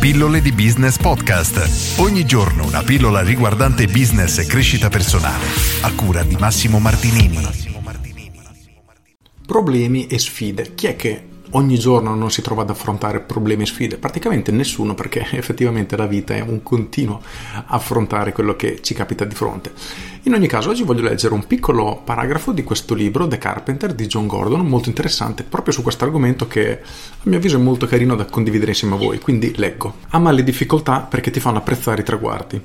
Pillole di Business Podcast. Ogni giorno una pillola riguardante business e crescita personale. A cura di Massimo Martinini. Problemi e sfide. Chi è che ogni giorno non si trova ad affrontare problemi e sfide? Praticamente nessuno perché effettivamente la vita è un continuo affrontare quello che ci capita di fronte. In ogni caso oggi voglio leggere un piccolo paragrafo di questo libro The Carpenter di John Gordon, molto interessante proprio su questo argomento che a mio avviso è molto carino da condividere insieme a voi, quindi leggo. Ama le difficoltà perché ti fanno apprezzare i traguardi.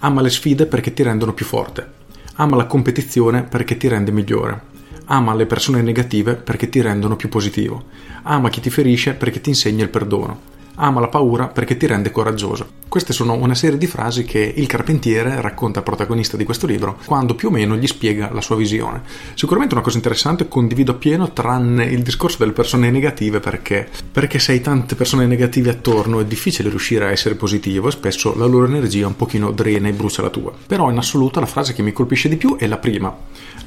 Ama le sfide perché ti rendono più forte. Ama la competizione perché ti rende migliore. Ama le persone negative perché ti rendono più positivo. Ama chi ti ferisce perché ti insegna il perdono. Ama la paura perché ti rende coraggioso. Queste sono una serie di frasi che il carpentiere racconta al protagonista di questo libro quando più o meno gli spiega la sua visione. Sicuramente una cosa interessante, condivido appieno, tranne il discorso delle persone negative perché, perché se hai tante persone negative attorno è difficile riuscire a essere positivo e spesso la loro energia un pochino drena e brucia la tua. Però in assoluto la frase che mi colpisce di più è la prima.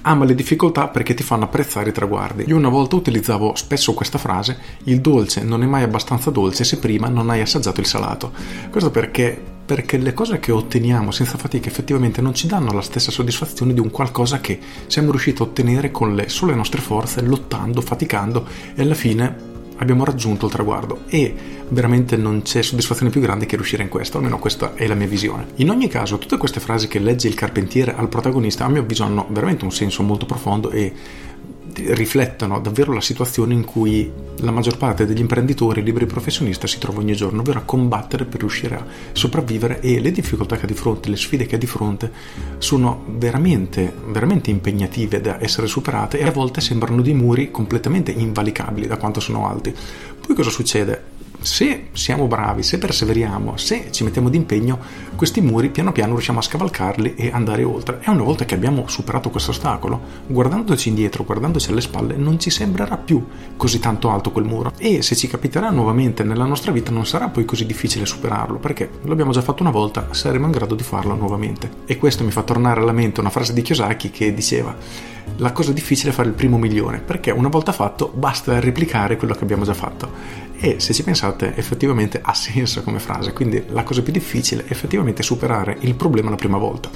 Ama le difficoltà perché ti fanno apprezzare i traguardi. Io una volta utilizzavo spesso questa frase, il dolce non è mai abbastanza dolce se prima non hai assaggiato il salato. Questo perché, perché le cose che otteniamo senza fatica effettivamente non ci danno la stessa soddisfazione di un qualcosa che siamo riusciti a ottenere con le sole nostre forze, lottando, faticando e alla fine abbiamo raggiunto il traguardo e veramente non c'è soddisfazione più grande che riuscire in questo, almeno questa è la mia visione. In ogni caso, tutte queste frasi che legge il carpentiere al protagonista, a mio avviso, hanno veramente un senso molto profondo e riflettono davvero la situazione in cui la maggior parte degli imprenditori liberi professionisti si trova ogni giorno, ovvero a combattere per riuscire a sopravvivere e le difficoltà che ha di fronte, le sfide che ha di fronte sono veramente, veramente impegnative da essere superate e a volte sembrano dei muri completamente invalicabili da quanto sono alti. Poi cosa succede? Se siamo bravi, se perseveriamo, se ci mettiamo d'impegno, questi muri piano piano riusciamo a scavalcarli e andare oltre. E una volta che abbiamo superato questo ostacolo, guardandoci indietro, guardandoci alle spalle, non ci sembrerà più così tanto alto quel muro. E se ci capiterà nuovamente nella nostra vita, non sarà poi così difficile superarlo, perché l'abbiamo già fatto una volta, saremo in grado di farlo nuovamente. E questo mi fa tornare alla mente una frase di Kiyosaki che diceva la cosa difficile è fare il primo milione, perché una volta fatto basta replicare quello che abbiamo già fatto. E se ci pensate, effettivamente ha senso come frase, quindi la cosa più difficile è effettivamente superare il problema la prima volta.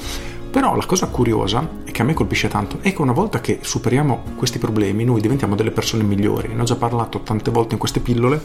Però la cosa curiosa e che a me colpisce tanto è che una volta che superiamo questi problemi noi diventiamo delle persone migliori. Ne ho già parlato tante volte in queste pillole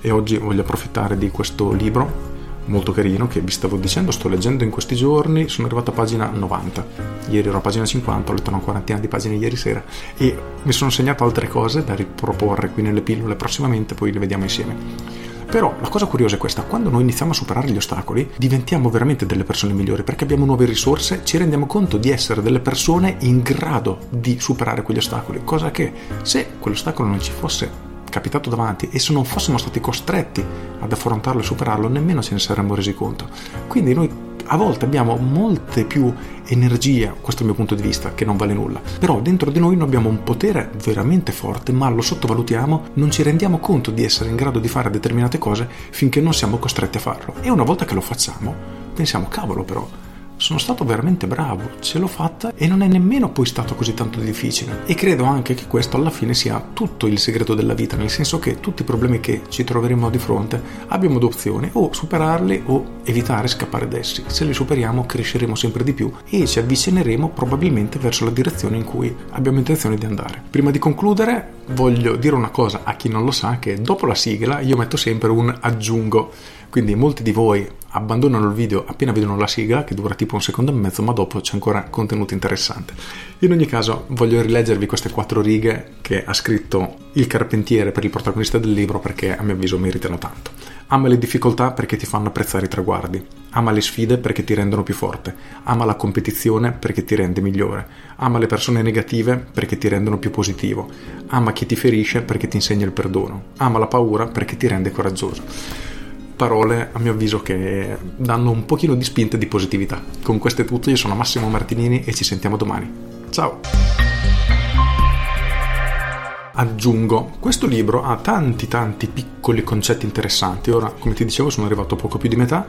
e oggi voglio approfittare di questo libro molto carino che vi stavo dicendo, sto leggendo in questi giorni, sono arrivato a pagina 90, ieri ero a pagina 50, ho letto una quarantina di pagine ieri sera e mi sono segnato altre cose da riproporre qui nelle pillole prossimamente, poi le vediamo insieme. Però la cosa curiosa è questa, quando noi iniziamo a superare gli ostacoli diventiamo veramente delle persone migliori perché abbiamo nuove risorse, ci rendiamo conto di essere delle persone in grado di superare quegli ostacoli, cosa che se quell'ostacolo non ci fosse capitato davanti e se non fossimo stati costretti ad affrontarlo e superarlo nemmeno ce ne saremmo resi conto. Quindi noi a volte abbiamo molte più energia, questo è il mio punto di vista, che non vale nulla. Però dentro di noi noi abbiamo un potere veramente forte, ma lo sottovalutiamo, non ci rendiamo conto di essere in grado di fare determinate cose finché non siamo costretti a farlo. E una volta che lo facciamo, pensiamo, cavolo però, sono stato veramente bravo, ce l'ho fatta e non è nemmeno poi stato così tanto difficile. E credo anche che questo alla fine sia tutto il segreto della vita, nel senso che tutti i problemi che ci troveremo di fronte abbiamo due opzioni, o superarli o evitare scappare da essi. Se li superiamo cresceremo sempre di più e ci avvicineremo probabilmente verso la direzione in cui abbiamo intenzione di andare. Prima di concludere voglio dire una cosa a chi non lo sa, che dopo la sigla io metto sempre un aggiungo quindi molti di voi abbandonano il video appena vedono la sigla, che dura tipo un secondo e mezzo, ma dopo c'è ancora contenuto interessante. In ogni caso, voglio rileggervi queste quattro righe che ha scritto il carpentiere per il protagonista del libro, perché a mio avviso meritano tanto. Ama le difficoltà perché ti fanno apprezzare i traguardi. Ama le sfide perché ti rendono più forte. Ama la competizione perché ti rende migliore. Ama le persone negative perché ti rendono più positivo. Ama chi ti ferisce perché ti insegna il perdono. Ama la paura perché ti rende coraggioso. Parole, a mio avviso, che danno un pochino di spinta e di positività. Con questo è tutto, io sono Massimo Martinini e ci sentiamo domani. Ciao! aggiungo, questo libro ha tanti tanti piccoli concetti interessanti. Ora, come ti dicevo, sono arrivato a poco più di metà,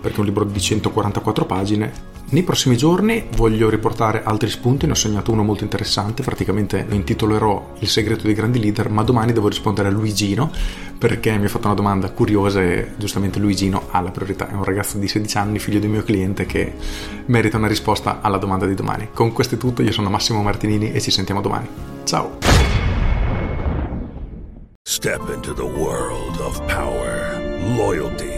perché è un libro di 144 pagine. Nei prossimi giorni voglio riportare altri spunti, ne ho segnato uno molto interessante, praticamente lo intitolerò Il segreto dei grandi leader, ma domani devo rispondere a Luigino, perché mi ha fatto una domanda curiosa e giustamente Luigino ha la priorità, è un ragazzo di 16 anni, figlio del mio cliente, che merita una risposta alla domanda di domani. Con questo è tutto, io sono Massimo Martinini e ci sentiamo domani. Ciao! Step into the world of power, loyalty,